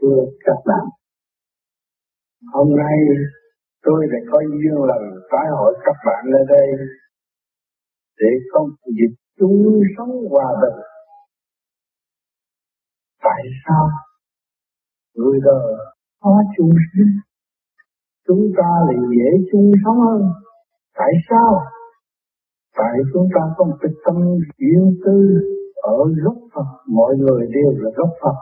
thưa các bạn. Hôm nay tôi đã có duyên lần tái hội các bạn ở đây để không dịp chung sống hòa bình. Tại sao người đời khó chung sống chúng ta lại dễ chung sống hơn. Tại sao? Tại chúng ta có một cái tâm riêng tư ở gốc Phật. Mọi người đều là gốc Phật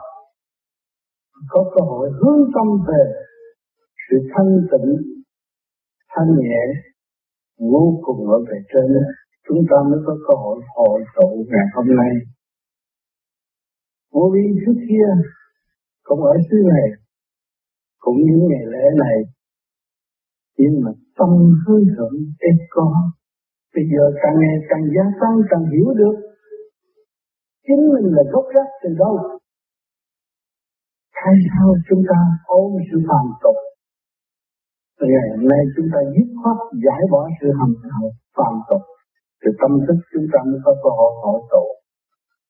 có cơ hội hướng tâm về sự thanh tịnh, thanh nhẹ, vô cùng ở về trên chúng ta mới có cơ hội hội tụ ngày hôm nay. Vô vi trước kia cũng ở xứ này, cũng những ngày lễ này nhưng mà tâm hướng thượng ít có. Bây giờ càng ngày càng gia tăng, càng hiểu được chính mình là gốc gác từ đâu tại sao chúng ta ôm sự phàm tục. Từ ngày hôm nay chúng ta dứt khoát giải bỏ sự hầm hậu, phàm tục. Thì tâm thức chúng ta mới có cơ hội hội tụ.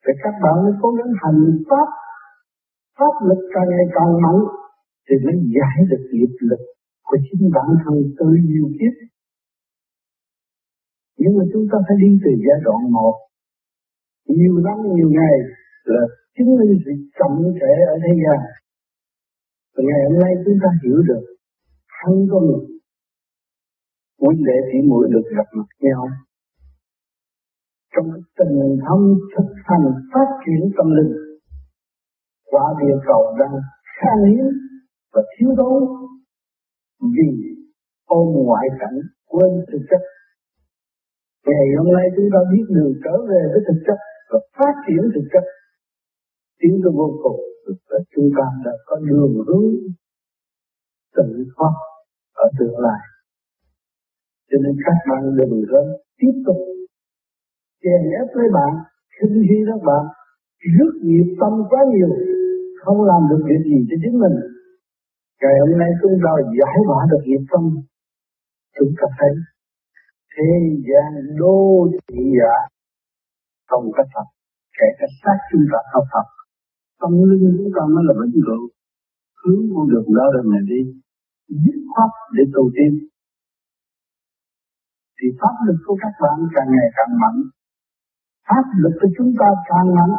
Thì các bạn mới cố gắng hành pháp. Pháp lực càng ngày càng mạnh, thì mới giải được nghiệp lực của chính bản thân từ nhiều kiếp. Nhưng mà chúng ta phải đi từ giai đoạn một. Nhiều năm, nhiều ngày là chứng minh sự chậm trễ ở thế gian và ngày hôm nay chúng ta hiểu được thân con người Muốn để chỉ muội được gặp mặt nhau trong tình thâm thực hành phát triển tâm linh, Quả địa cầu đang khan hiếm và thiếu thốn vì ôm ngoại cảnh quên thực chất. Ngày hôm nay chúng ta biết đường trở về với thực chất và phát triển thực chất. Tiến tới vô cùng và chúng ta đã có đường hướng tự thoát ở tương lai. Cho nên các bạn đừng có tiếp tục chèn ép lấy bạn, khinh khi các bạn rất nghiệp tâm quá nhiều, không làm được việc gì cho chính mình. Ngày hôm nay chúng ta giải bỏ được nghiệp tâm, chúng ta thấy thế gian đô thị giả không có thật kể cả xác chúng ta không thật tâm linh chúng ta mới là vĩnh cửu hướng con đường đó là này đi dứt khoát để tu tiên. Thì pháp lực của các bạn càng ngày càng mạnh. Pháp lực của chúng ta càng mạnh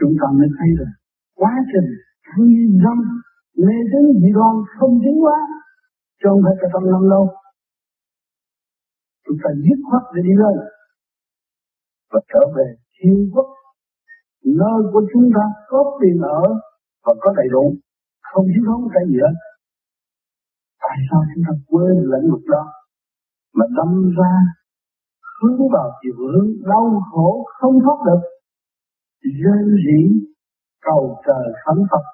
chúng ta mới thấy được quá trình thanh dâm mê tín dị đoan không tiến quá, cho không phải cả trăm năm đâu chúng ta dứt khoát để đi lên và trở về thiên quốc nơi của chúng ta có tiền ở và có đầy đủ. Không thiếu thốn cái gì hết. Tại sao chúng ta quên lĩnh vực đó? Mà đâm ra, hướng vào chiều hướng đau khổ không thoát được. Rên rỉ cầu trời khấn Phật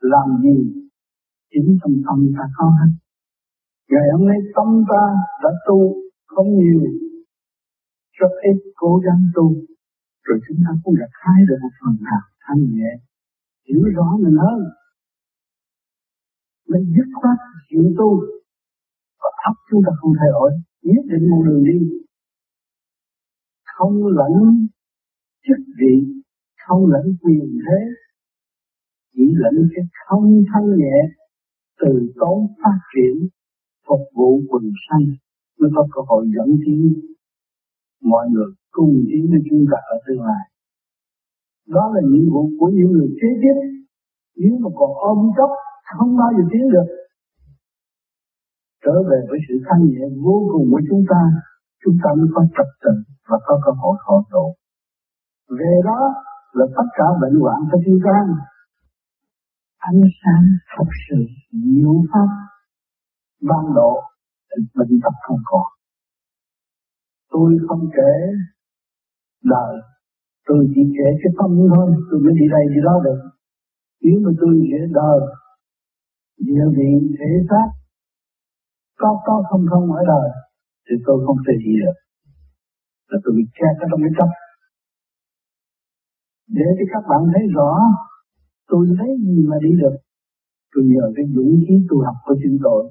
làm gì? Chính trong tâm ta có hết. Ngày hôm nay tâm ta đã tu không nhiều, rất ít cố gắng tu rồi chúng ta cũng đã khai được một phần nào thanh nhẹ. Hiểu rõ mình hơn mình dứt khoát chịu tu. Và thấp chúng ta không thay đổi, nhất định một đường đi. Không lẫn chức vị, không lẫn quyền thế, chỉ lẫn cái không thanh nhẹ từ tốn phát triển phục vụ quần sanh. Mới có cơ hội dẫn tiến mọi người cùng tiến với chúng ta ở tương lai. Đó là nhiệm vụ của những người kế tiếp. Nếu mà còn ôm chấp không bao giờ tiến được. Trở về với sự thanh nhẹ vô cùng của chúng ta chúng ta mới có trật tự và có cơ hội hội tụ. Về đó là tất cả bệnh hoạn của chúng ta. ánh sáng thật sự diệu pháp ban độ bệnh tật không còn. Tôi không kể đời. Tôi chỉ kể cái tâm thôi. Tôi mới đi đây đi đó được. Nếu mà tôi kể đời, địa vị, thể xác có có không không ở đời, thì tôi không thể gì được. Là tôi bị che cái trong cái chấp. Để cho các bạn thấy rõ, tôi lấy gì mà đi được. Tôi nhờ cái dũng khí tu học của chính tôi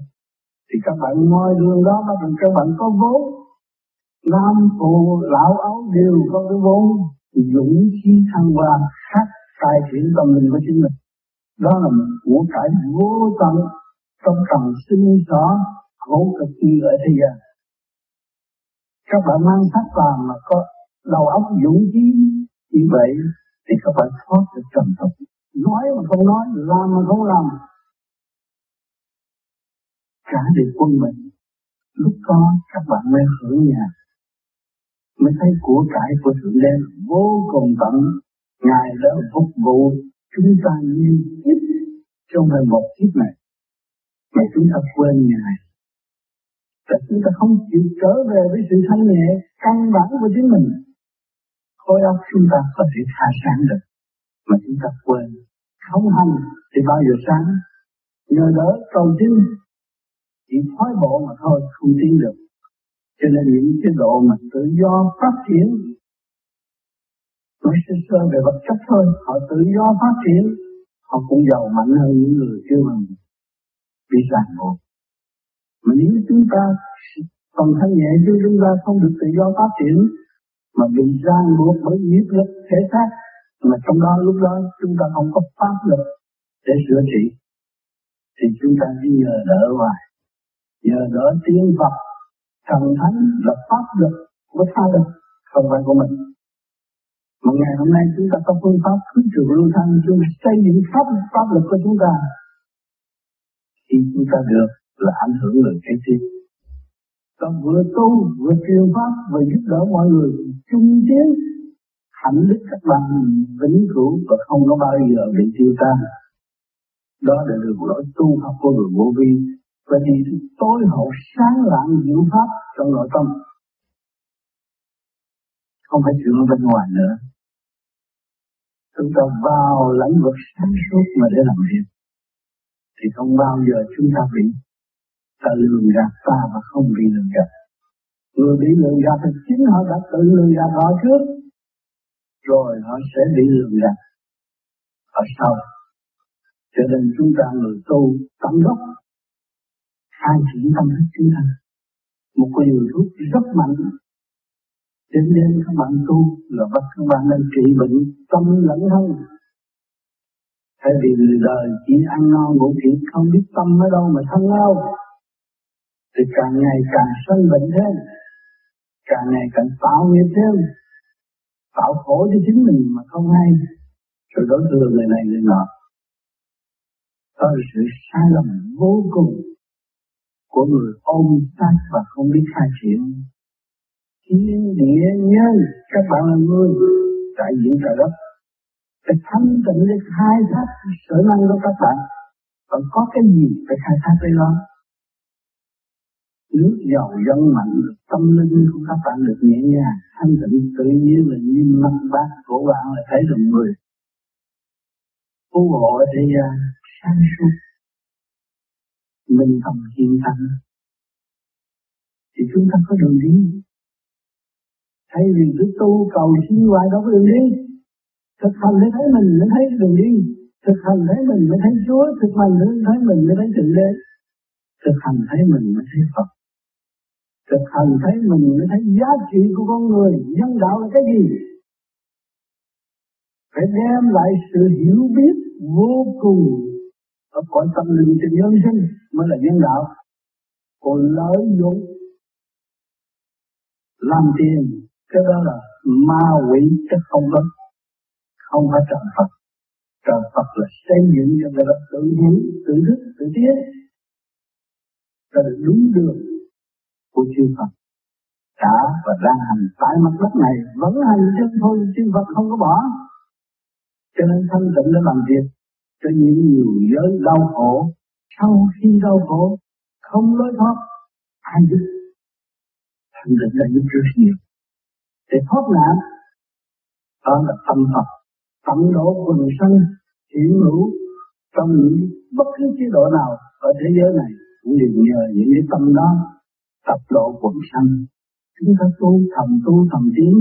thì các bạn ngồi đường đó mà các bạn có vốn nam phụ lão ấu đều có cái vốn dũng khí thăng hoa khác cải thiện tâm linh của chính mình. Đó là một của cải vô tận trong trần sinh gió khổ cực kỳ ở thế gian. Các bạn mang sắc vàng mà có đầu óc dũng khí như vậy, thì các bạn thoát được trần tục nói mà không nói, làm mà không làm. Cả được quân mình, lúc đó các bạn mới hưởng nhà mới thấy của cải của thượng đế vô cùng tận. Ngài đã phục vụ chúng ta như kiếp trong phải một kiếp này. Mà chúng ta quên ngài. Và chúng ta không chịu trở về với sự thanh nhẹ, căn bản của chính mình. Khối óc chúng ta có thể khai sáng được. Mà chúng ta quên. Không hành thì bao giờ sáng. Nhờ đỡ cầu tin chỉ thoái bộ mà thôi, không tiến được cho nên những cái độ mà tự do phát triển, nói sơ sơ về vật chất thôi, họ tự do phát triển, họ cũng giàu mạnh hơn những người chưa bằng bị ràng buộc. Mà nếu chúng ta còn thân nhẹ chứ chúng ta không được tự do phát triển, mà bị ràng buộc bởi nghiệp lực thể xác, mà trong đó lúc đó chúng ta không có pháp lực để sửa trị, thì chúng ta chỉ nhờ đỡ hoài. Nhờ đỡ tiếng Phật thần thánh là pháp lực của sao được không phải của mình. Mà ngày hôm nay chúng ta có phương pháp cứu trường lưu thanh chúng ta xây dựng pháp pháp lực của chúng ta, thì chúng ta được là ảnh hưởng người kế tiếp Ta vừa tu, vừa truyền pháp, vừa giúp đỡ mọi người chung tiến, hạnh đức các bạn vĩnh cửu, và không có bao giờ bị tiêu tan. Đó là đường lối tu học của người vô vi và thì tối hậu sáng lạng diệu pháp trong nội tâm. Không phải chuyện ở bên ngoài nữa. Chúng ta vào lãnh vực sáng suốt mà để làm việc. Thì không bao giờ chúng ta bị, ta lường gạt ta và không bị lường gạt. Người bị lường gạt thì chính họ đã tự lường gạt họ trước. Rồi họ sẽ bị lường gạt. Ở sau, cho nên chúng ta người tu, tâm đốc khai triển tâm thức chúng ta một cái điều thuốc rất mạnh Đến đêm các bạn tu là bắt các bạn nên trị bệnh tâm lẫn thân. Thay vì người đời chỉ ăn no ngủ kỹ không biết tâm ở đâu mà thân đâu. Thì càng ngày càng sân bệnh thêm. Càng ngày càng tạo nghiệp thêm. Tạo khổ cho chính mình mà không hay. Rồi đối thừa người này người nọ. Đó là sự sai lầm vô cùng của người ôm sát và không biết khai triển thiên địa nhân các bạn là người đại diện trời đất. Phải thanh tịnh để khai thác sở năng của các bạn. Còn có cái gì phải khai thác với đó? Nước giàu dân mạnh, tâm linh của các bạn được nhẹ nhàng, thanh tịnh, tự nhiên là như mặt bát của bạn là thấy được người. Phú hộ thế gian à, sáng suốt minh tâm hiện thanh thì chúng ta có đường đi Thay vì cứ tu cầu xin hoài đâu có đường đi. Thực hành để thấy mình mới thấy đường đi. Thực hành thấy mình mới thấy Chúa. Thực hành để thấy mình mới thấy Thượng Đế. Thực hành thấy mình mới thấy Phật. Thực hành thấy mình mới thấy giá trị của con người. Nhân đạo là cái gì? Phải đem lại sự hiểu biết vô cùng ở cõi tâm linh cho nhân sinh, mới là nhân đạo. Còn lợi dụng làm tiền, cái đó là ma quỷ chứ không có, không phải trời Phật. Trời Phật là xây dựng cho người ta tự hiểu, tự thức, tự tiến. Cho được đúng đường của chư Phật. Đã và đang hành tại mặt đất này vẫn hành chân thôi, chư Phật không có bỏ. Cho nên thanh tịnh để làm việc cho những nhiều giới đau khổ, sau khi đau khổ, không lối thoát, ai giúp thành định là giúp rất nhiều để thoát nạn, đó là tâm Phật tận độ quần sanh hiển hữu trong những bất cứ chế độ nào ở thế giới này, cũng đều nhờ những cái tâm đó tập độ quần sanh chúng ta tu thầm tu thầm tiến,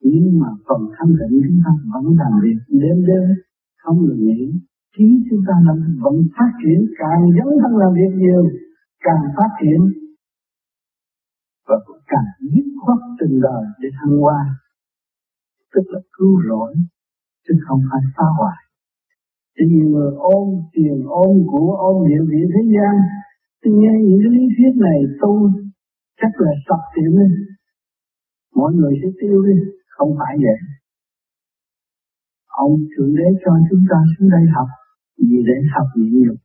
nhưng mà phần thanh tịnh chúng ta vẫn làm việc đêm đêm, không ngừng nghỉ trí chúng ta vẫn vẫn phát triển, càng dấn thân làm việc nhiều, càng phát triển. Và cũng càng dứt khoát từng đời để thăng hoa. Tức là cứu rỗi, chứ không phải phá hoại. Thì nhiều người ôm, tiền ôm, của ôm, địa vị thế gian. Thì nghe những cái lý thuyết này tu chắc là sập tiệm đi. Mọi người sẽ tiêu đi, không phải vậy. Ông thượng đế cho chúng ta xuống đây học vì để học nhịn nhục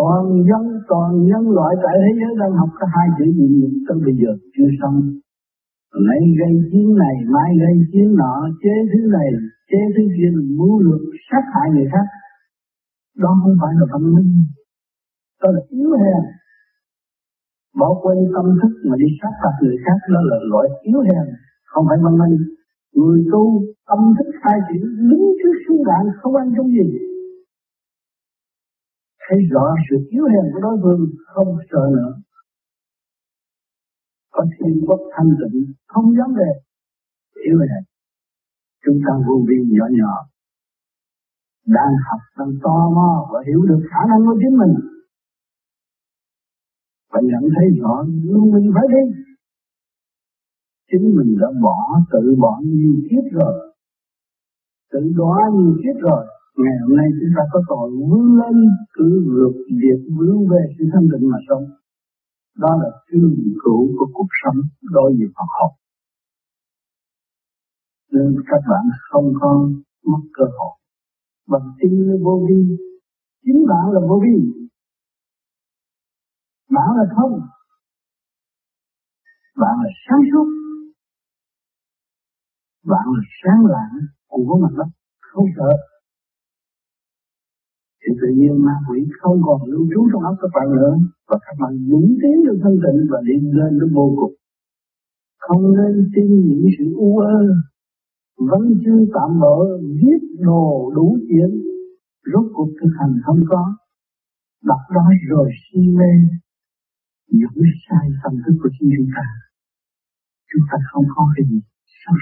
còn dân, còn nhân loại tại thế giới đang học có hai chữ nhịn nhục tới bây giờ chưa xong. Lấy gây chiến này mai gây chiến nọ, chế thứ này, chế thứ kia, mưu lược, sát hại người khác. Đó không phải là văn minh. Đó là yếu hèn. Bỏ quên tâm thức mà đi sát phạt người khác, đó là loại yếu hèn, không phải văn minh. Người tu tâm thức hai chữ, đứng trước sứ đạn không ăn trong gì thấy rõ sự yếu hèn của đối phương, không sợ nữa. Có thiên quốc thanh tịnh, không dám về. Yếu hèn chúng ta vô vi nhỏ nhỏ. Đang học, đang to mò và hiểu được khả năng của chính mình. Và nhận thấy rõ luôn mình phải đi. Chính mình đã bỏ, tự bỏ nhiều kiếp rồi. Tự đóa nhiều kiếp rồi ngày hôm nay chúng ta có tội vươn lên cứ vượt việc vươn về sự thanh tịnh mà sống. Đó là trường cửu của cuộc sống đối với Phật học. Nên các bạn không có mất cơ hội. Bằng tin vô vi. Chính bạn là vô vi. Bạn là không. Bạn là sáng suốt. Bạn là sáng lạng của mặt đất. Không sợ thì tự nhiên ma quỷ không còn lưu trú trong óc các bạn nữa, và các bạn dũng tiến được thân tịnh và đi lên đến vô cùng không nên tin những sự u ơ. Vẫn chưa tạm bỡ, giết đồ đủ chuyện. Rốt cuộc thực hành không có. Đọc đó rồi si mê. Những sai tâm thức của chính chúng ta. Chúng ta không có cái gì sắp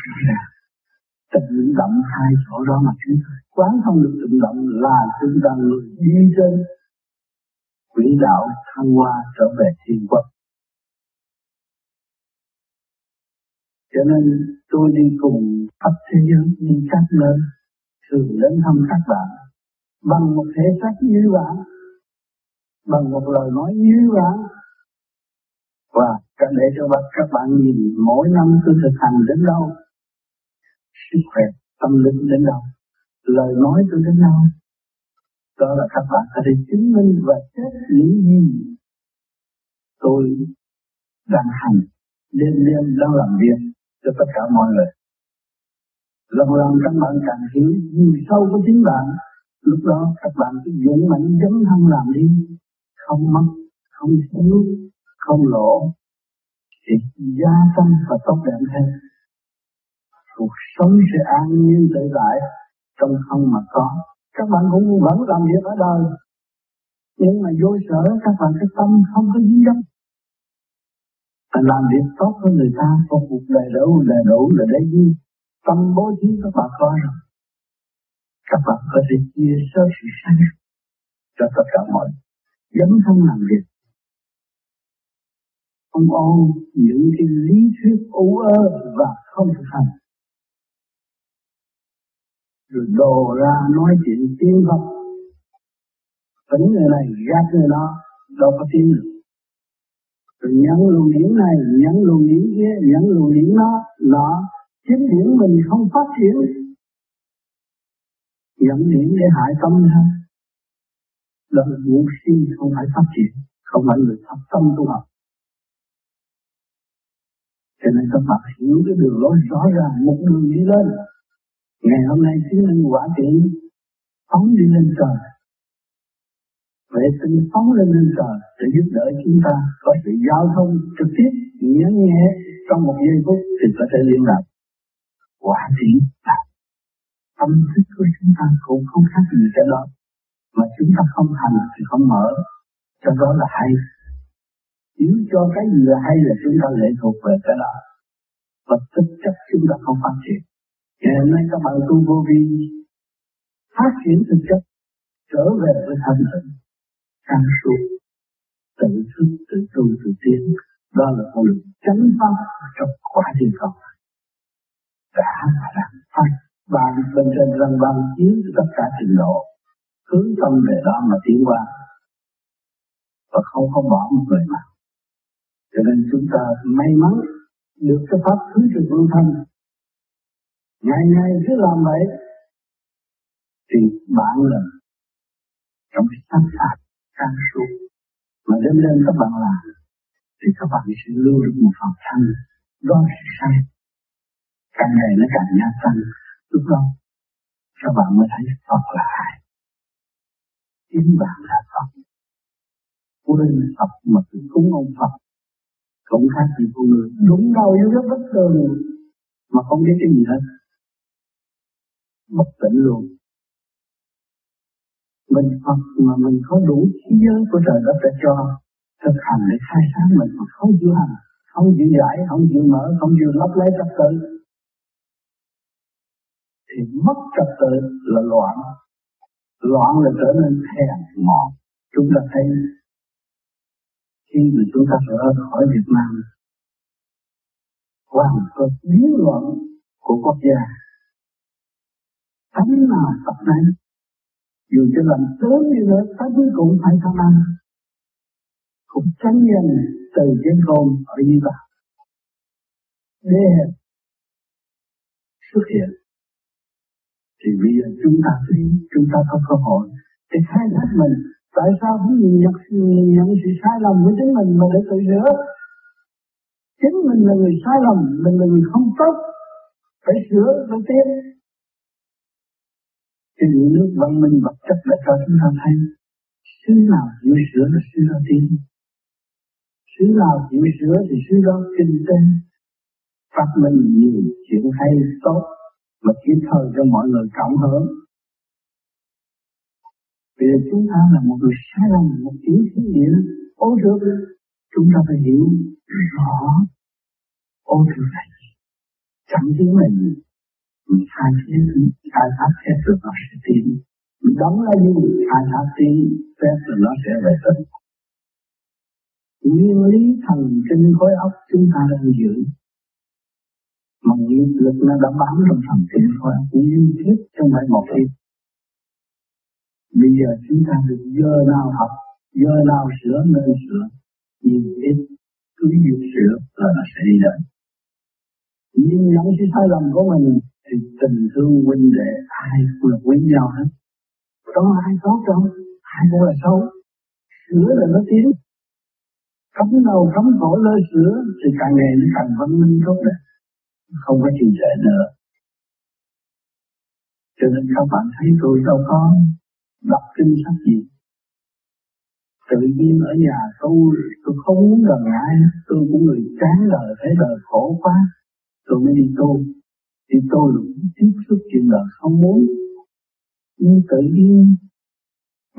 ra những động hai chỗ đó mà chúng quán không được tự động là chúng ta người đi trên quỹ đạo thăng hoa trở về thiên quốc. Cho nên tôi đi cùng khắp thế giới đi các nơi thường đến thăm các bạn bằng một thể xác như bạn, bằng một lời nói như bạn. Và để cho các bạn nhìn mỗi năm tôi thực hành đến đâu sức khỏe, tâm linh đến đâu. Lời nói tôi đến đâu. Đó là các bạn có thể chứng minh và chết những gì tôi đang hành. Đêm đêm đang làm việc cho tất cả mọi người. Lần lần các bạn càng hiểu nhiều sâu của chính bạn, lúc đó các bạn cứ dũng mạnh dấn thân làm đi. Không mất, không thiếu, không lỗ thì gia tăng và tốt đẹp hơn cuộc sống sẽ an nhiên tự tại trong không mà có. Các bạn cũng vẫn làm việc ở đời. Nhưng mà vô sở, các bạn cái tâm không có dính dấp. Và làm việc tốt hơn người ta có cuộc đầy đủ đầy đủ là để gì tâm bố thí các bạn có rồi các bạn có thể chia sẻ sự sáng cho tất cả mọi dấn thân làm việc. Không ôm những cái lý thuyết ủ ơ và không thực hành rồi đồ ra nói chuyện tiếng không, tính người này gạt người đó đâu có tin được. Rồi nhẫn luồng điển này nhẫn luồng điển kia nhẫn luồng điển đó nó chính điển mình không phát triển. Nhận điển để hại tâm thôi đó là ngũ si không phải phát triển không phải người thật tâm tu học. Cho nên các bạn hiểu cái đường lối rõ ràng một đường đi lên. Ngày hôm nay chứng minh quả triển phóng đi lên trời. Vệ tinh phóng lên lên trời để giúp đỡ chúng ta có sự giao thông trực tiếp, nhớ nhẹ trong một giây phút thì có thể liên lạc. Quả triển là tâm thức của chúng ta cũng không khác gì cái đó. Mà chúng ta không hành thì không mở. Cho đó là hay. Nếu cho cái gì là hay là chúng ta lệ thuộc về cái đó. Và thực chất chúng ta không phát triển. Ngày hôm nay các bạn tu vô vi, phát triển thực chất, trở về với thanh tịnh sáng suốt tự thức, tự tu, tự tiến. Đó là con đường chánh pháp trong quá trình còn đã và đang phát ban bên trên răng ban chiếu tất cả trình độ, hướng tâm về đó mà tiến qua. Và không có bỏ một người nào. Cho nên chúng ta may mắn được cái pháp thứ trực luân thanh ngày ngày cứ làm vậy thì bạn là trong cái sáng phạt can suốt mà đêm đêm các bạn làm thì các bạn sẽ lưu được một phần thanh đó là sai. Càng ngày nó càng gia tăng. Lúc đó các bạn mới thấy Phật là ai. Chính bạn là Phật. Quên Phật mà cứ cúng ông Phật. Cũng khác gì con người đúng đâu, vô rất bất thường mà không biết cái gì hết bất tỉnh luôn. Mình Phật mà mình có đủ trí giới của trời đất đã cho thực hành để khai sáng mình mà không chịu hành, không chịu giải, không chịu mở, không chịu lấp lấy trật tự, thì mất trật tự là loạn. Loạn là trở nên hèn mọn. Chúng ta thấy khi mà chúng ta rời khỏi Việt Nam hoàn toàn biến loạn của quốc gia tánh nào tập này dù cho làm tướng như nữa tánh cũng phải tham ăn. Cũng tránh nhân từ trên khôn ở như vậy để xuất hiện. Thì bây giờ chúng ta thấy chúng ta có cơ hội để khai thác mình. Tại sao không nhìn nhận, nhìn nhận sự sai lầm của chính mình mà để tự sửa chính mình là người sai lầm mình là người không tốt. Phải sửa phải tiến thì những nước văn minh vật chất đã cho chúng ta thấy. Xứ nào chịu sửa là xứ đó tin xứ nào chịu sửa thì xứ đó kinh tế? Phát minh nhiều chuyện hay tốt và kịp thời cho mọi người cộng hưởng Bây giờ chúng ta là một người sai lầm, một tiểu thiên nghĩa, ô được, chúng ta phải hiểu rõ. Ô được là gì. Chẳng hiểu là gì, mình khai thiên khai thác hết rồi nó sẽ tiến. Mình đóng là gì, khai thác tiến, phép rồi nó sẽ về tới. Nguyên lý thần kinh khối óc chúng ta đang giữ mà nghiệp lực nó đã bám trong thần kinh khối óc nguyên thiết trong phải một ít Bây giờ chúng ta được giờ nào học, giờ nào sửa nên sửa, nhiều ít cứ việc sửa là nó sẽ đi đến. Nhưng nhận sự sai lầm của mình thì tình thương huynh đệ ai cũng là quý nhau hết. Có ai tốt đâu, ai cũng là xấu. Sửa là nó tiến. Cấm đầu cấm cổ lơ sửa thì càng ngày nó càng văn minh tốt đẹp. Không có trì trệ nữa. Cho nên các bạn thấy tôi đâu có đọc kinh sách gì tự nhiên ở nhà tôi tôi không muốn gần ai tôi cũng người chán đời thấy đời khổ quá tôi mới đi tu thì tôi cũng tiếp xúc chuyện đời không muốn. Nhưng tự nhiên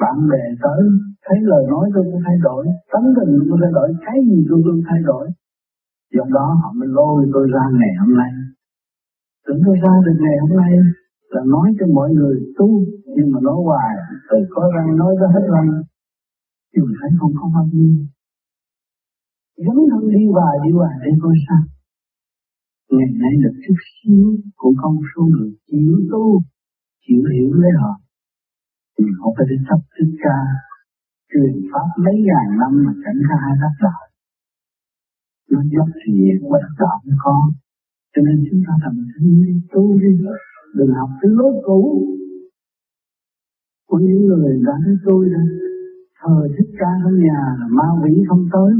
bạn bè tới, thấy lời nói tôi cũng thay đổi, tấm tình tôi thay đổi, cái gì tôi cũng thay đổi. Do đó họ mới lôi tôi ra ngày hôm nay. Tưởng tôi ra được ngày hôm nay là nói cho mọi người tu, nhưng mà nói hoài từ có răng, nói ra hết răng. Nhưng thấy không có bao nhiêu. Dấn thân đi hoài đi hoài để coi sao? Ngày nay được chút xíu cũng không số người chịu tu chịu hiểu lấy họ thì họ phải đến chấp thích ca, truyền pháp mấy ngàn năm mà chẳng ra hai đắc đạo nó dốc thiện và đắc đạo nó có cho nên chúng ta thành thân tu đi, đừng học cái lối cũ. Của những người đã nói tôi đó thờ thích ca trong nhà là ma quỷ không tới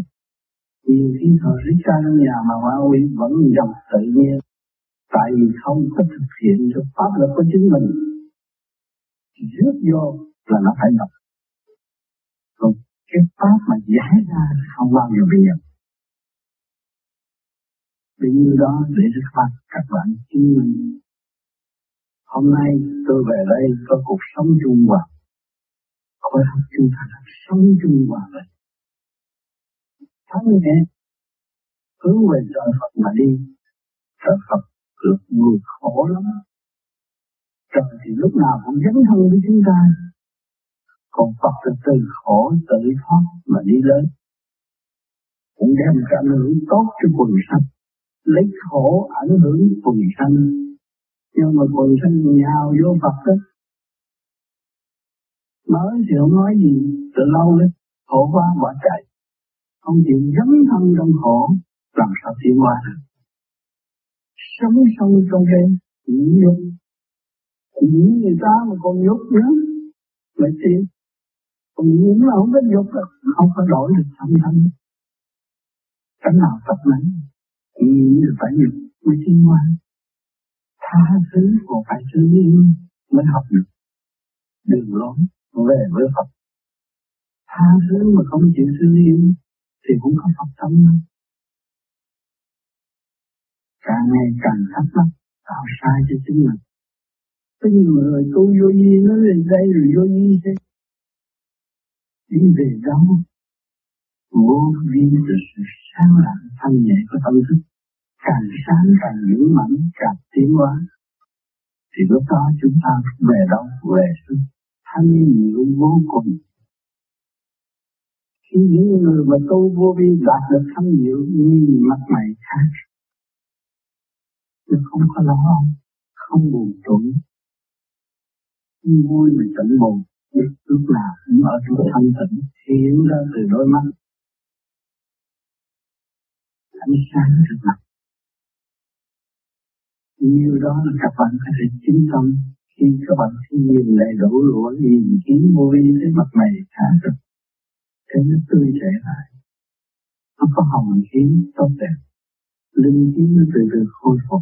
nhiều khi họ thích ca trong nhà mà ma quỷ vẫn dòng tự nhiên tại vì không có thực hiện được pháp luật của chính mình rước vô là nó phải nhập còn cái pháp mà giải ra không bao giờ bị nhập vì như đó, để các bạn các bạn chứng minh, Hôm nay tôi về đây có cuộc sống chung hòa. Khối học chúng ta là sống chung hòa vậy. Thắng nhẹ, hướng về trời Phật mà đi. Trời Phật được người khổ lắm. Trời thì lúc nào cũng dấn thân với chúng ta. Còn Phật thì từ khổ tự thoát mà đi lên. Cũng đem cả ảnh hưởng tốt cho quần sanh. Lấy khổ ảnh hưởng quần sanh nhưng mà quần sanh nhào vô Phật đó mới thì không nói gì, từ lâu đấy, khổ quá bỏ chạy. Không chịu dấn thân trong khổ, làm sao tiến qua được. Sống sông trong cái nhục. Những người ta mà còn nhục nữa, lại tiến. Còn những là không biết nhục là không có đổi được thân thân. Cái nào tập nắng, nghĩ là phải nhục mới tiến qua. Tha thứ còn phải thương yêu mới học được đường lối về với Phật. Tha thứ mà không chịu thương yêu thì cũng không phát tâm nữa. Càng ngày càng thắc mắc tạo sai cho chính mình. Có nhiều người tu vô nhi nó lên đây rồi vô nhi thế. Đi về đâu? Vô vi từ sự sáng lặng thanh nhẹ của tâm thức. Càng sáng càng vững mạnh, càng tiến hóa. Thì lúc đó chúng ta về đâu? Về sự thanh nhiều vô cùng. Khi những người mà tu vô vi đạt được thanh nhiều, nhìn mặt mày khác. Chứ không có lo, không buồn tủi. Vui mà tận buồn, lúc nào cũng ở trong thanh tịnh, hiện ra từ đôi mắt. Ánh sáng trước mặt. Nhiều đó là các bạn có thể chính tâm khi các bạn nhìn lại đổ lũa nhìn kiến vô vi thấy mặt mày khác rực thế nó tươi trẻ lại. Nó có hồng khí tốt đẹp. Linh khí nó từ từ khôi phục.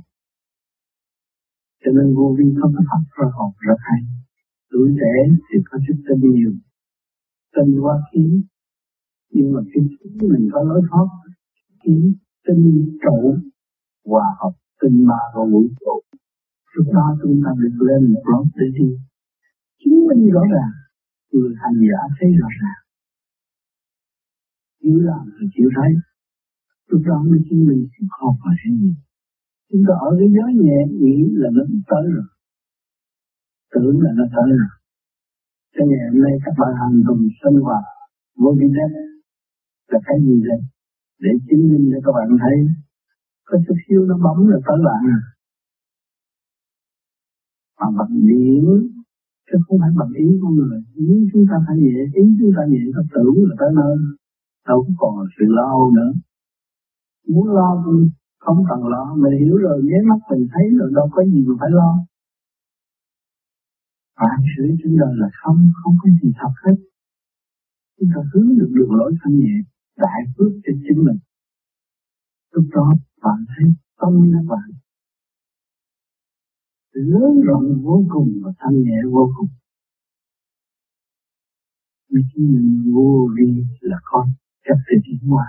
Cho nên vô vi có cái pháp ra học rất hay. Tuổi trẻ thì có chút tâm nhiều. Tâm quá khí nhưng mà khi mình có lối thoát. Khí tinh trụ. Hòa hợp tinh ma và vũ trụ. Lúc đó chúng ta được lên một lớp để đi chứng minh rõ ràng. Người hành giả thấy rõ ràng chịu làm thì chịu thấy. Lúc đó mới chứng minh sự không phải hay gì chúng ta ở cái gió nhẹ, nghĩ là nó tới rồi. Tưởng là nó tới rồi. Cho ngày hôm nay các bạn hành cùng sinh hoạt vô vi đất, là cái gì đây? Để chứng minh cho các bạn thấy, có chút xíu nó bấm là tới bạn à. Mà bằng điểm chứ không phải bằng ý con người. Ý chúng ta phải nhẹ, ý chúng ta nhẹ, ta tưởng là tới nơi đâu có còn sự lo nữa muốn lo thì không cần lo mình hiểu rồi nhé mắt mình thấy rồi đâu có gì mà phải lo bạn sửa trên đời là không, không có gì thật hết. Chúng ta hướng được đường lối thanh nhẹ, đại phước cho chính mình. Lúc đó bạn thấy tâm các bạn lớn rộng vô cùng và thanh nhẹ vô cùng. Vì mình vô vi là con chấp cái tiến hóa.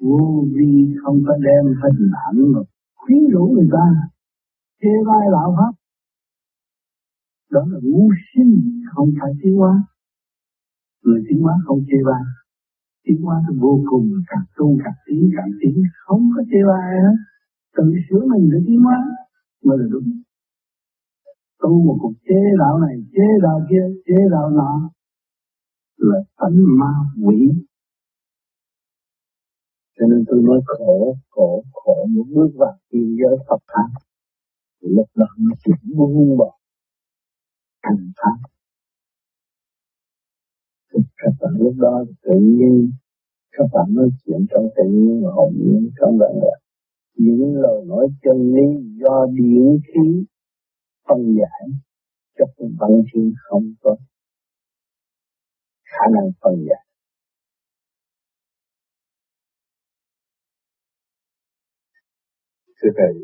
Vô vi không có đem hình ảnh mà khuyến rũ người ta, chê bai lão pháp. Đó là ngu sinh, không phải tiến hóa. Người tiến hóa không chê bai. Tiến hóa thì vô cùng, càng tu càng tiến, càng tiến, không có chê bai hết. Tự sửa mình để tiến hóa mới là đúng tu một cuộc chế đạo này chế đạo kia chế đạo nọ là tánh ma quỷ cho nên tôi nói khổ khổ khổ muốn bước vào tiên giới Phật pháp. Thì lúc đó nó chỉ buông bỏ. Thành pháp. Các bạn lúc đó tự nhiên, các bạn nói chuyện trong tự nhiên và hồn nhiên trong bạn là những lời nói chân lý do điển khí, phân giải cho cái văn thiên không có khả năng phân giải. Thưa Thầy,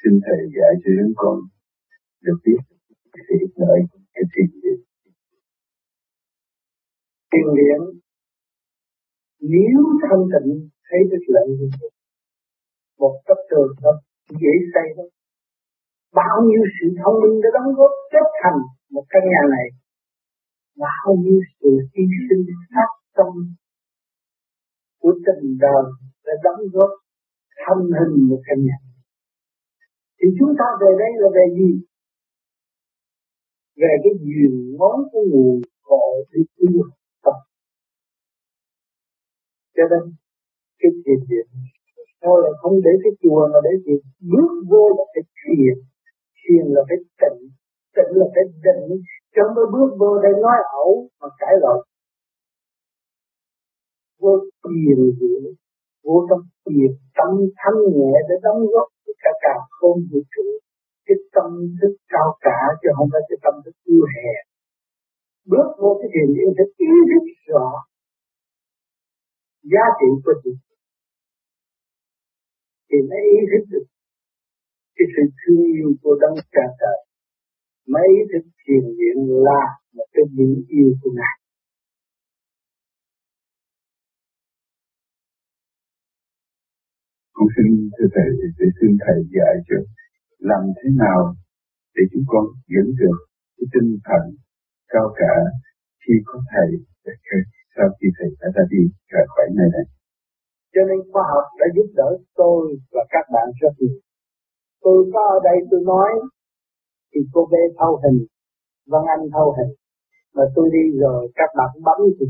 xin Thầy dạy cho chúng con. Được biết sự lợi cái thiền điện. Thiền điện nếu thanh tịnh thấy được lợi một cấp trường nó dễ xây lắm. Bao nhiêu sự thông minh đã đóng góp kết thành một căn nhà này bao nhiêu sự hy sinh sát tâm của tình đời đã đóng góp thành hình một căn nhà. Thì chúng ta về đây là về gì? Về cái duyên món của nguồn cội đi tu tập cho nên, cái thiền điện Thôi là không để cái chùa mà để thiền. Bước vô là phải thiền thiền là phải tịnh tịnh là phải phải định. Cho mới bước vô đây nói ẩu mà cãi lộn vô tiền viện vô trong tiền tâm thanh nhẹ để đóng góp tất cả cả không vũ trụ. Cái tâm thức cao cả chứ không phải cái tâm thức yêu hè. Bước vô cái thiền diện phải ý thức rõ giá trị của sự thì mới ý thức được cái sự thương yêu của đấng cha trời. Mấy thức thiền viện là một cái những yêu của ngài. Con xin thưa thầy để xin thầy dạy cho làm thế nào để chúng con giữ được cái tinh thần cao cả khi có thầy sau khi thầy đã ra đi rời khỏi nơi này. Cho nên khoa học đã giúp đỡ tôi và các bạn rất nhiều. Tôi có ở đây tôi nói thì cô bé thâu hình, Văn Anh thâu hình. Mà tôi đi rồi các bạn bấm thì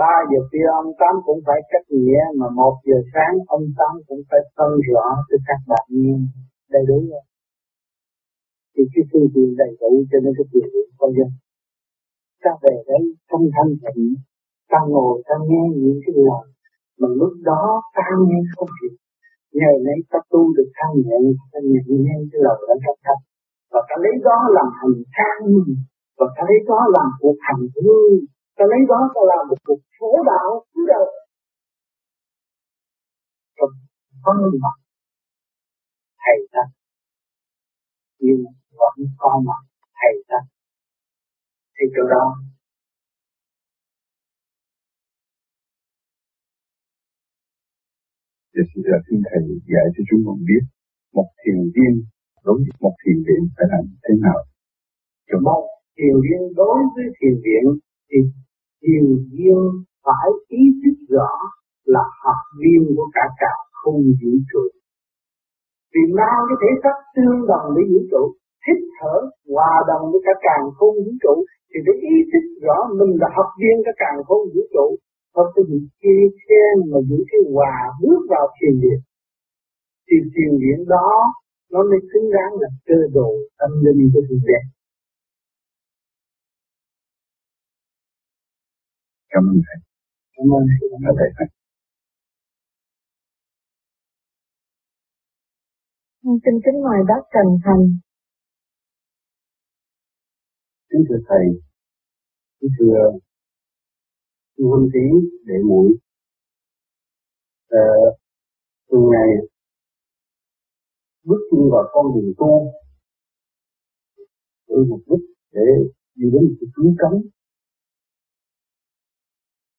ba giờ kia ông Tám cũng phải cách nghĩa mà một giờ sáng ông Tám cũng phải phân rõ cho các bạn nghe đầy đủ rồi. Thì cái phương tiện đầy đủ cho nên cái chuyện con dân. Ta về đấy trong thanh tịnh, ta ngồi ta nghe những cái lời mà lúc đó ta nghe không hiểu. Ngày nay ta tu được thanh nhẹ, ta nhận nghe cái lời đó trong thanh. Và ta lấy đó làm hành trang và ta lấy đó làm cuộc hành hương ta lấy đó ta làm một cuộc phổ đạo cứu đời trong văn mặt thầy ta nhưng vẫn có mặt thầy ta thì chỗ đó Để xin là xin Thầy dạy cho chúng con biết một thiền viên đối với một thiền viện phải làm thế nào. Một thiền viên đối với thiền viện thì thiền viên phải ý thức rõ là học viên của cả cả không vũ trụ. Vì mang cái thể xác tương đồng với vũ trụ, thích thở, hòa đồng với cả càng không vũ trụ, thì để ý thức rõ mình là học viên cả càng không vũ trụ, không có gì kia khen mà giữ cái hòa bước vào thiền điện. Thì thiền điện đó nó mới xứng đáng là cơ đồ tâm linh của thiền điện. Cảm ơn Thầy. Cảm ơn Thầy. Cảm ơn Thầy. Xin kính mời bác Trần Thành. Kính thưa Thầy, kính thưa huynh tí đệ muội ờ, từ ngày bước chân vào con đường tu với mục đích để đi đến một cái cứu cánh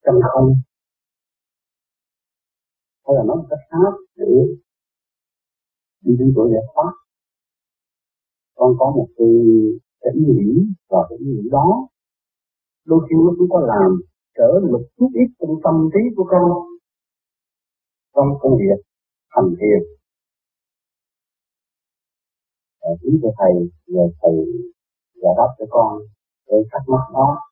chân không hay là nói một cách khác để đi đến chỗ giải thoát. Con có một cái, cái ý nghĩ và cái ý nghĩ đó. Đôi khi nó cũng có làm trở một chút ít trong tâm trí của con. Trong công việc hành thiền. Và kính cho thầy nhờ thầy giải đáp cho con cái thắc mắc đó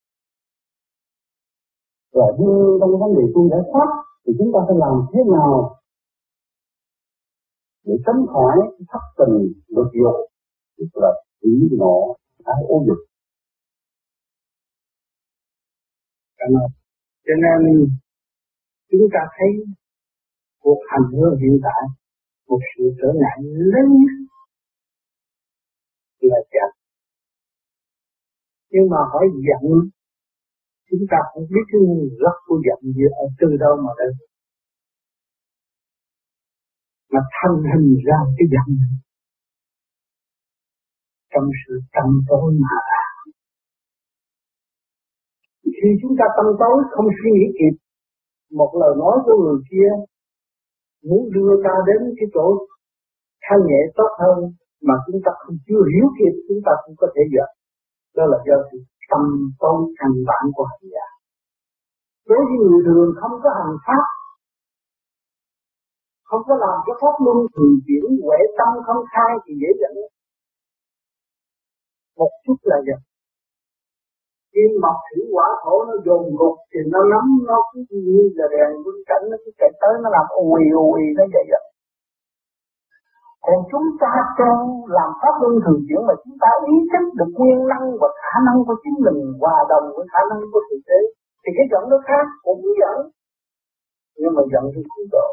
và đưa trong vấn đề tu giải thoát thì chúng ta phải làm thế nào để tránh khỏi thất tình lực dục, tức là ý nộ ái ô dục Cảm ơn. Cho nên chúng ta thấy cuộc hành hương hiện tại, một sự trở ngại lớn nhất là giận. Nhưng mà hỏi giận chúng ta không biết cái nguồn gốc của giận dữ ở từ đâu mà đến. Mà thành hình ra cái giận này. Trong sự tâm tối mà. Khi chúng ta tâm tối không suy nghĩ kịp, một lời nói của người kia muốn đưa ta đến cái chỗ thanh nhẹ tốt hơn mà chúng ta không chưa hiểu kịp, chúng ta cũng có thể giận. Đó là do sự tâm tối căn bản của hành giả. Đối với người thường không có hành pháp, không có làm cái pháp luân thường chuyển, huệ tâm không khai thì dễ dẫn. Một chút là giận kim mộc thủy quả thổ nó dồn ngục thì nó nắm nó cứ như là đèn quân cảnh nó cứ chạy tới, nó làm ùi ùi nó dễ vậy còn chúng ta trong làm pháp luân thường chuyển mà chúng ta ý thức được nguyên năng và khả năng của chính mình, hòa đồng với khả năng của thực tế. Thì cái giận nó khác, cũng giận. Nhưng mà giận thì cứu độ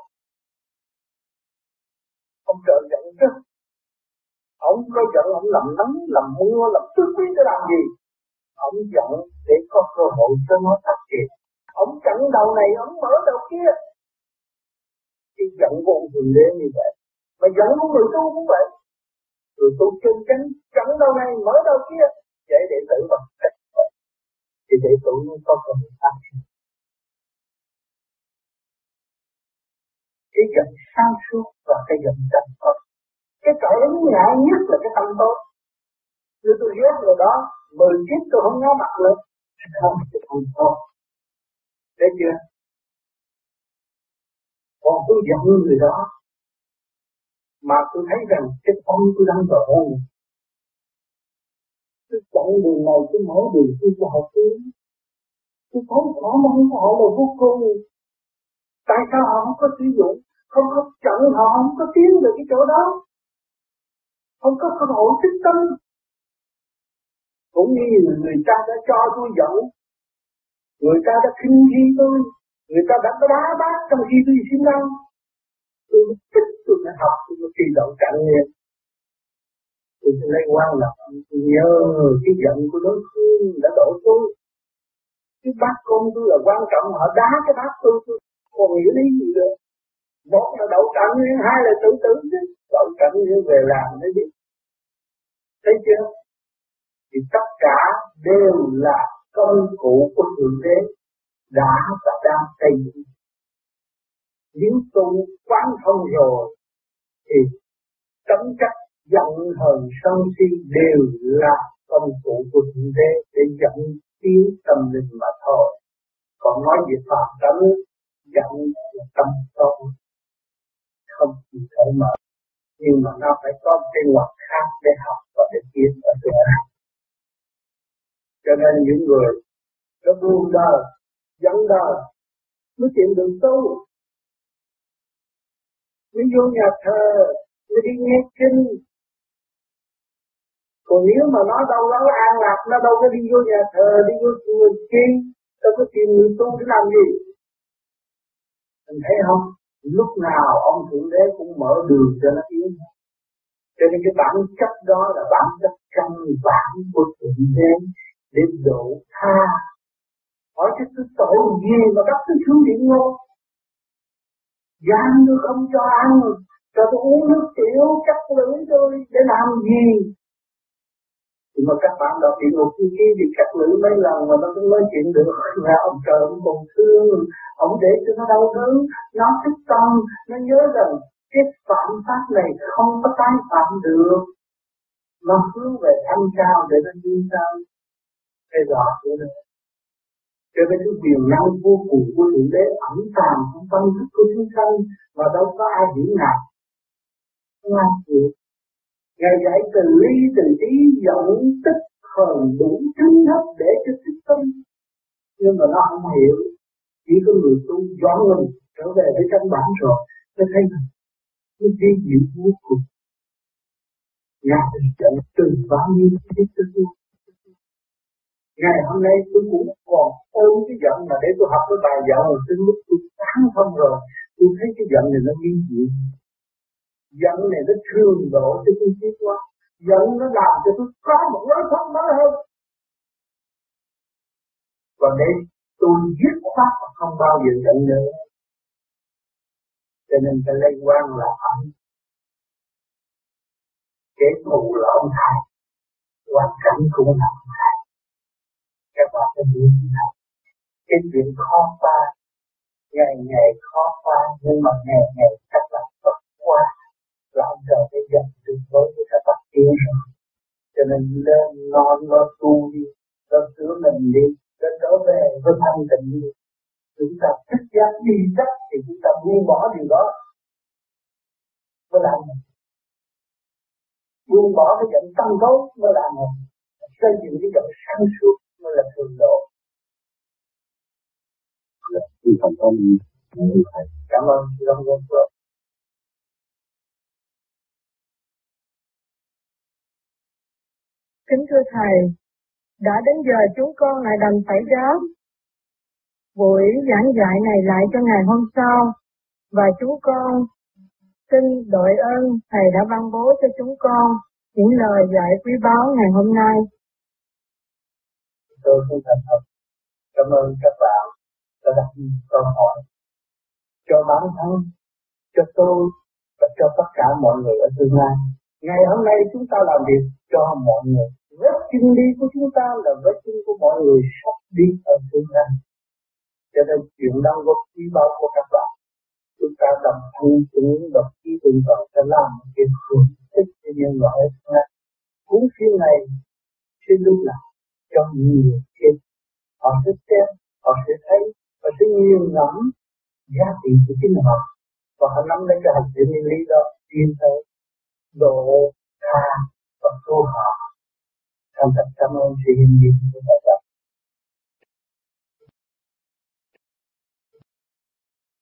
ông trời giận chứ. Ông có giận, ông làm nắng, làm mưa, làm tứ quý để làm gì? Ông giận để có cơ hội cho nó phát triển. Ông chặn đầu này, ông mở đầu kia. Cái giận của ông thường đế như vậy mà giận của người tu cũng vậy. Người tu chân chánh chẳng đầu này, mở đầu kia. Để để tự bằng cách thì để tự có cần hội phát cái giận sáng suốt và cái giận trầm tốt. Cái tội ứng ngại nhất là cái tâm tốt. Như tôi ghét rồi đó, mười kiếp tôi không ngó mặt nữa. Không, thì không tốt. Thấy chưa? Còn tôi giận người đó mà tôi thấy rằng cái tâm tôi đang tội tôi chọn đường này, tôi mở đường, tôi cho họ tiến tôi thấy khả năng của họ là vô cùng tại sao họ không có sử dụng? Không có chọn họ không có tiến được cái chỗ đó. Không có cơ hội tích tâm. Cũng như người ta đã cho tôi giận. Người ta đã khinh khi tôi. Người ta đã đá bát trong khi tôi sinh ăn tôi thích tôi phải học, tôi mới kỳ động trạng nguyên tôi sẽ lấy quan lập, tôi nhớ cái giận của đối phương đã đổ tôi cái bác con tôi là quan trọng, họ đá cái bác tôi tôi còn hiểu lý gì được. Một là đậu trạng nguyên hai là tự tử chứ, đậu trạng nguyên về làm đấy chứ thấy chưa? Thì tất cả đều là công cụ của thượng đế đã và đang xây dựng nếu tu quán thông rồi, thì tấm cách giận hờn sân si đều là công cụ của thượng đế để dẫn tiến tâm linh mà thôi. Còn nói về phạm tánh giận là tâm tốt không chỉ thể mở nhưng mà nó phải có cái ngoặt khác để học và để tiến và để làm. Cho nên những người nó buông đời dẫn đời mới tìm được tu mới vô nhà thờ mới đi nghe kinh. Còn nếu mà nó đâu đó an lạc, nó đâu có đi vô nhà thờ, đi vô chùa chi, đâu có tìm người tu để làm gì? Mình thấy không? Lúc nào ông thượng đế cũng mở đường cho nó tiến. Cho nên cái bản chất đó là bản chất căn bản của thượng đế để độ tha. Hỏi cái tôi tội gì mà các thứ xuống địa ngục Dạ, gian tôi không cho ăn, cho tôi uống nước tiểu cắt lưỡi tôi để làm gì? Thì mà các bạn đọc địa ngục khi kia thì cắt lưỡi mấy lần mà nó cũng nói chuyện được, là ông trời ông còn thương, ông để cho nó đau đớn, nó thích tâm, nó nhớ rằng cái phạm pháp này không có tái phạm được. Nó hướng về thanh cao để nó đi sao cái rõ nữa đó cho nên cái quyền năng vô cùng của thượng đế ẩn tàng trong tâm thức của chúng sanh mà đâu có ai hiểu ngài. Không ai hiểu. Ngài dạy từ ly, từ ý dẫn tích hờn đủ chứng thấp để cho thức tâm. Nhưng mà nó không hiểu. Chỉ có người tu dọn mình trở về với căn bản rồi mới thấy rằng cái vi diệu vô cùng. Ngài dạy từ bao nhiêu cái thức ngày hôm nay tôi cũng còn ôm cái giận mà để tôi học cái bài giận rồi tới lúc tôi sáng thông rồi, tôi thấy cái giận này nó nghiêm diệu giận này nó thương độ cho tôi biết quá. Giận nó làm cho tôi có một lối thoát mới hơn. Và để tôi dứt khoát không bao giờ giận nữa. Cho nên cái lấy quan là ông kẻ thù là ông thầy. Hoàn cảnh cũng là ông thầy các bạn sẽ hiểu thế nào? Cái chuyện khó qua ngày ngày khó qua nhưng mà ngày ngày các bạn vượt qua là ông trời để dành tuyệt đối với các bạn tiến rồi cho nên lên non lo tu đi, lo sửa mình đi lo trở về với thanh tịnh đi. Chúng ta thích giác đi chắc thì chúng ta buông bỏ điều đó. Mới làm buông bỏ cái trận tâm tốt mới làm xây dựng cái trận sáng suốt mới là thường độ. Không có gì cảm ơn long quân phước kính thưa thầy, đã đến giờ chúng con lại đành phải giáo buổi giảng dạy này lại cho ngày hôm sau. Và chúng con xin đội ơn thầy đã ban bố cho chúng con những lời dạy quý báu ngày hôm nay. Tôi cũng thành thật cảm ơn các bạn đã đặt câu hỏi cho bản thân, cho tôi và cho tất cả mọi người ở tương lai. Ngày hôm nay chúng ta làm việc cho mọi người. Vết chân đi của chúng ta là vết chân của mọi người sắp đi ở tương lai. Cho nên chuyện đau góp quý báu của các bạn chúng ta đồng thân chúng đồng chí cùng toàn sẽ làm một việc thường thích cho nhân loại khác. Cuốn phim này trên lúc nào cho nhiều kiếp. Họ sẽ xem, họ sẽ thấy, họ sẽ nhiều ngẫm giá trị của chính họ và họ nắm lấy cái hành trình nguyên lý đó tiến tới độ tha và tu họ. Thành thật cảm ơn sự hiện diện của các